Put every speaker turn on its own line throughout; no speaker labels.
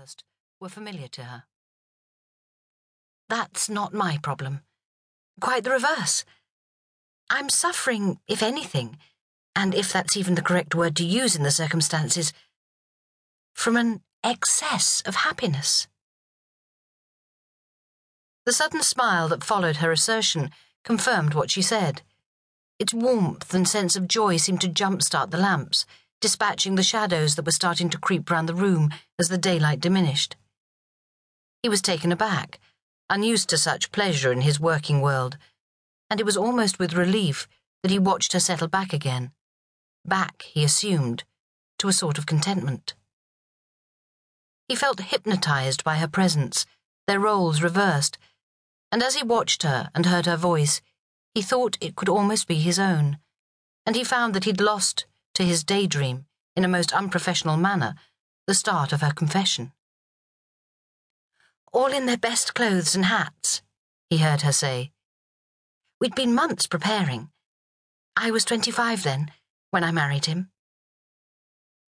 first were familiar to her. That's not my problem. Quite the reverse. I'm suffering, if anything, and if that's even the correct word to use in the circumstances, from an excess of happiness. The sudden smile that followed her assertion confirmed what she said. Its warmth and sense of joy seemed to jumpstart the lamps, dispatching the shadows that were starting to creep round the room as the daylight diminished. He was taken aback, unused to such pleasure in his working world, and it was almost with relief that he watched her settle back again. Back, he assumed, to a sort of contentment. He felt hypnotized by her presence, their roles reversed and as he watched her and heard her voice, he thought it could almost be his own, and he found that he'd lost to his daydream, in a most unprofessional manner, the start of her confession. All in their best clothes and hats, he heard her say. We'd been months preparing. I was 25 then, when I married him.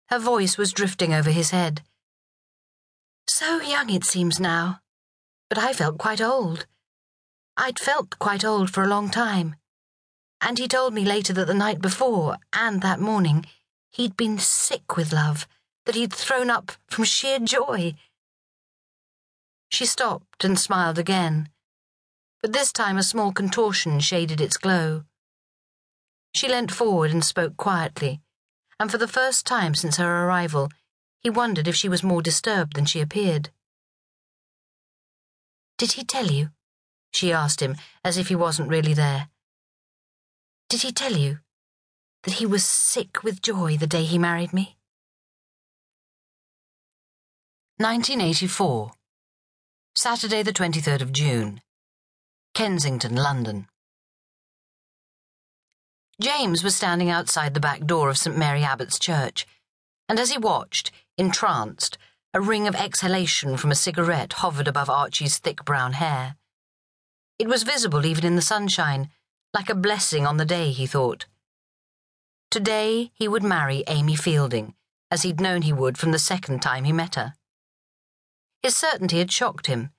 Her voice was drifting over his head. So young it seems now, but I felt quite old. I'd felt quite old for a long time. And he told me later that the night before, and that morning, he'd been sick with love, that he'd thrown up from sheer joy. She stopped and smiled again, but this time a small contortion shaded its glow. She leant forward and spoke quietly, and for the first time since her arrival, he wondered if she was more disturbed than she appeared. Did he tell you? she asked him, as if he wasn't really there. Did he tell you that he was sick with joy the day he married me? 1984. Saturday, the 23rd of June. Kensington, London. James was standing outside the back door of St. Mary Abbott's Church, and as he watched, entranced, a ring of exhalation from a cigarette hovered above Archie's thick brown hair. It was visible even in the sunshine, like a blessing on the day, he thought. Today he would marry Amy Fielding, as he'd known he would from the second time he met her. His certainty had shocked him.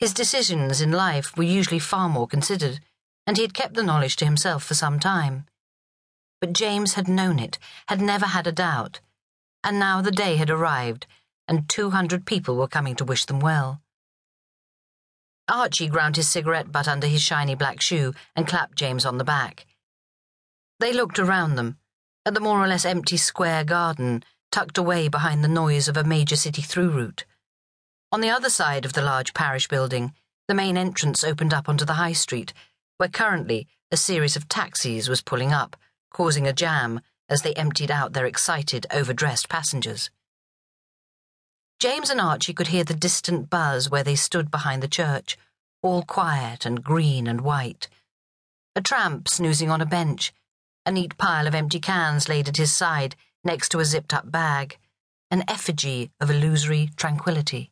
His decisions in life were usually far more considered, and he had kept the knowledge to himself for some time. But James had known it, had never had a doubt, and now the day had arrived, and two hundred people were coming to wish them well. Archie ground his cigarette butt under his shiny black shoe and clapped James on the back. They looked around them, at the more or less empty square garden tucked away behind the noise of a major city through route. On the other side of the large parish building, the main entrance opened up onto the high street, where currently a series of taxis was pulling up, causing a jam as they emptied out their excited, overdressed passengers. James and Archie could hear the distant buzz where they stood behind the church, all quiet and green and white. A tramp snoozing on a bench, a neat pile of empty cans laid at his side next to a zipped up bag, an effigy of illusory tranquility.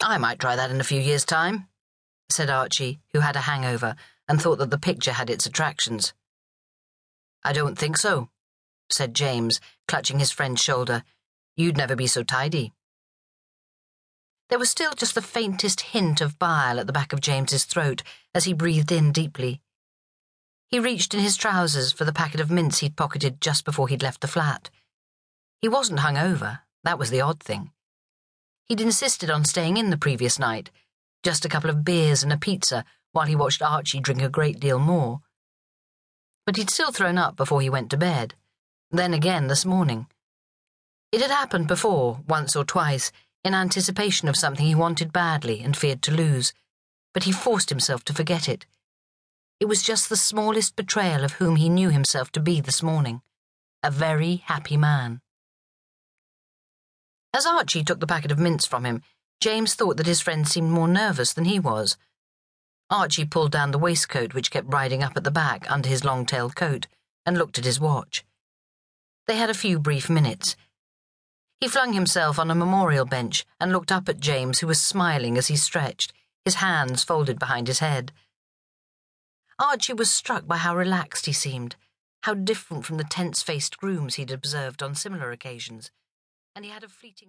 I might try that in a few years' time, said Archie, who had a hangover and thought that the picture had its attractions. I don't think so, said James, clutching his friend's shoulder You'd never be so tidy. There was still just the faintest hint of bile at the back of James's throat as he breathed in deeply. He reached in his trousers for the packet of mints he'd pocketed just before he'd left the flat. He wasn't hung over, that was the odd thing. He'd insisted on staying in the previous night, just a couple of beers and a pizza while he watched Archie drink a great deal more. But he'd still thrown up before he went to bed. Then again this morning. It had happened before, once or twice, in anticipation of something he wanted badly and feared to lose, but he forced himself to forget it. It was just the smallest betrayal of whom he knew himself to be this morning. A very happy man. As Archie took the packet of mints from him, James thought that his friend seemed more nervous than he was. Archie pulled down the waistcoat which kept riding up at the back under his long tailed coat and looked at his watch. They had a few brief minutes he flung himself on a memorial bench and looked up at James, who was smiling as he stretched, his hands folded behind his head. Archie was struck by how relaxed he seemed, how different from the tense faced grooms he'd observed on similar occasions, and he had a fleeting